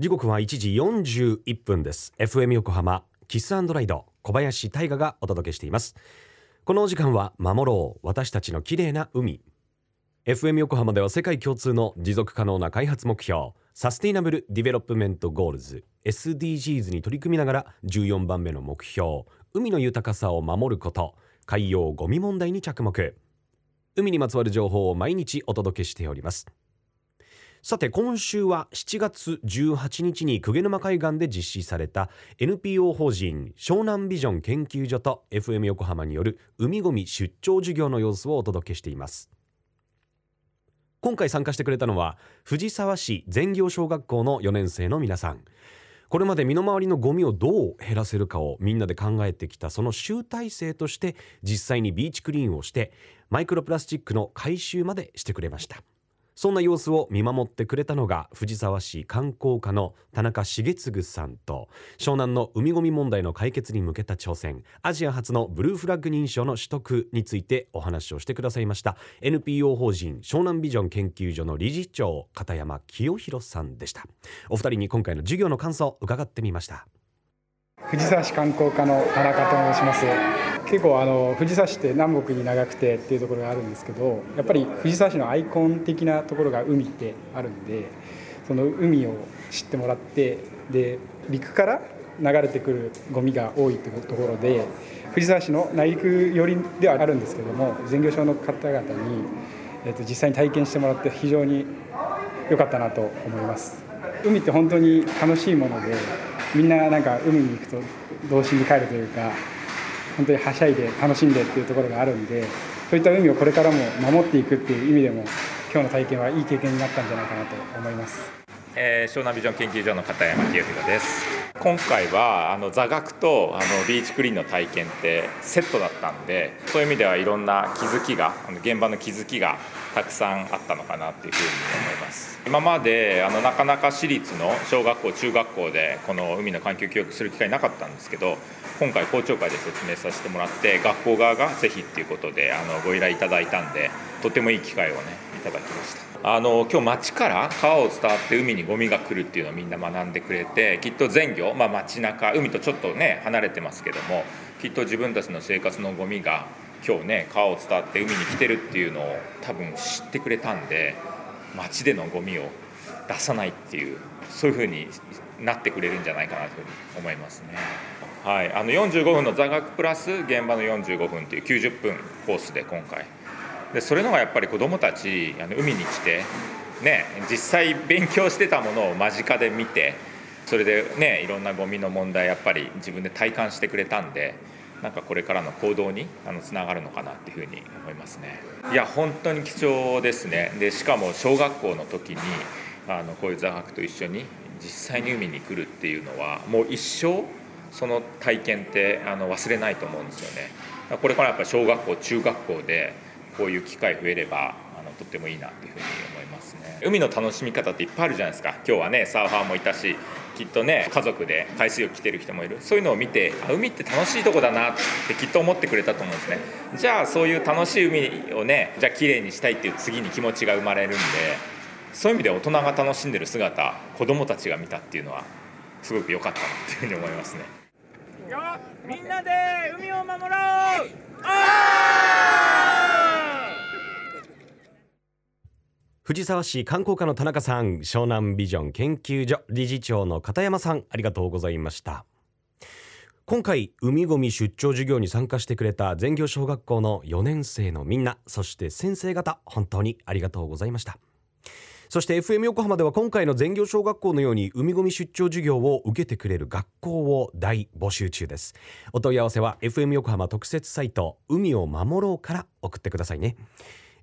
時刻は1時41分です。FM 横浜 Kiss & Ride 小林大河がお届けしています。このお時間は守ろう私たちの綺麗な海。FM 横浜では世界共通の持続可能な開発目標 Sustainable Development Goals SDGs に取り組みながら14番目の目標海の豊かさを守ること海洋ゴミ問題に着目。海にまつわる情報を毎日お届けしております。さて今週は7月18日に鵠沼海岸で実施された NPO 法人湘南ビジョン研究所と FM 横浜による海ごみ出張授業の様子をお届けしています。今回参加してくれたのは藤沢市全業小学校の4年生の皆さん。これまで身の回りのゴミをどう減らせるかをみんなで考えてきたその集大成として実際にビーチクリーンをしてマイクロプラスチックの回収までしてくれました。そんな様子を見守ってくれたのが藤沢市観光課の田中重次さんと湘南の海ごみ問題の解決に向けた挑戦アジア初のブルーフラッグ認証の取得についてお話をしてくださいました。NPO 法人湘南ビジョン研究所の理事長片山清弘さんでした。お二人に今回の授業の感想を伺ってみました。藤沢市観光課の田中と申します。結構あの藤沢市って南北に長くてっていうところがあるんですけどやっぱり藤沢市のアイコン的なところが海ってあるんでその海を知ってもらってで陸から流れてくるゴミが多いというところで藤沢市の内陸寄りではあるんですけども全業省の方々に、えー、と実際に体験してもらって非常に良かったなと思います。海って本当に楽しいものでみんななんか海に行くと童心に帰るというか本当にはしゃいで楽しんでっていうところがあるんでそういった海をこれからも守っていくっていう意味でも今日の体験はいい経験になったんじゃないかなと思います。えー、湘南ビジョン研究所の片山清弘です今回はあの座学とあのビーチクリーンの体験ってセットだったんでそういう意味ではいろんな気づきが現場の気づきがたくさんあったのかなっていうふうに思います。今まであのなかなか私立の小学校中学校でこの海の環境教育する機会なかったんですけど今回校長会で説明させてもらって学校側がぜひっていうことであのご依頼いただいたんでとてもいい機会をねいただきました。あの今日町から川を伝わって海にゴミが来るっていうのをみんな学んでくれてきっと全業、まあ、街中海とちょっとね離れてますけどもきっと自分たちの生活のゴミが今日ね川を伝わって海に来てるっていうのを多分知ってくれたんで街でのゴミを出さないっていうそういうふうになってくれるんじゃないかなというふうに思いますね。はい、あの45分の座学プラス現場の45分っていう90分コースで今回。でそれのがやっぱり子どもたちあの海に来て、ね、実際勉強してたものを間近で見てそれでねいろんなゴミの問題やっぱり自分で体感してくれたんでなんかこれからの行動にあのつながるのかなっていうふうに思いますね。いや本当に貴重ですね。でしかも小学校の時にあのこういう座学と一緒に実際に海に来るっていうのはもう一生その体験ってあの忘れないと思うんですよね。これからやっぱ小学校中学校でこういう機会増えればとってもいいなっていうふうに思いますね。海の楽しみ方っていっぱいあるじゃないですか。今日はねサーファーもいたしきっとね家族で海水浴来てる人もいる。そういうのを見て海って楽しいとこだなってきっと思ってくれたと思うんですね。じゃあそういう楽しい海をねじゃあ綺麗にしたいっていう次に気持ちが生まれるんでそういう意味で大人が楽しんでる姿子供たちが見たっていうのはすごく良かったなっていうふうに思いますね。みんなで海を守ろう藤沢市観光課の田中さん湘南ビジョン研究所理事長の片山さんありがとうございました。今回海ごみ出張授業に参加してくれた全業小学校の4年生のみんなそして先生方本当にありがとうございました。そして FM 横浜では今回の全業小学校のように海ごみ出張授業を受けてくれる学校を大募集中です。お問い合わせは FM 横浜特設サイト海を守ろうから送ってくださいね。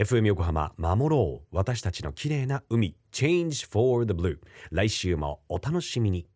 FM 横浜守ろう。私たちの綺麗な海。Change for the Blue 来週もお楽しみに。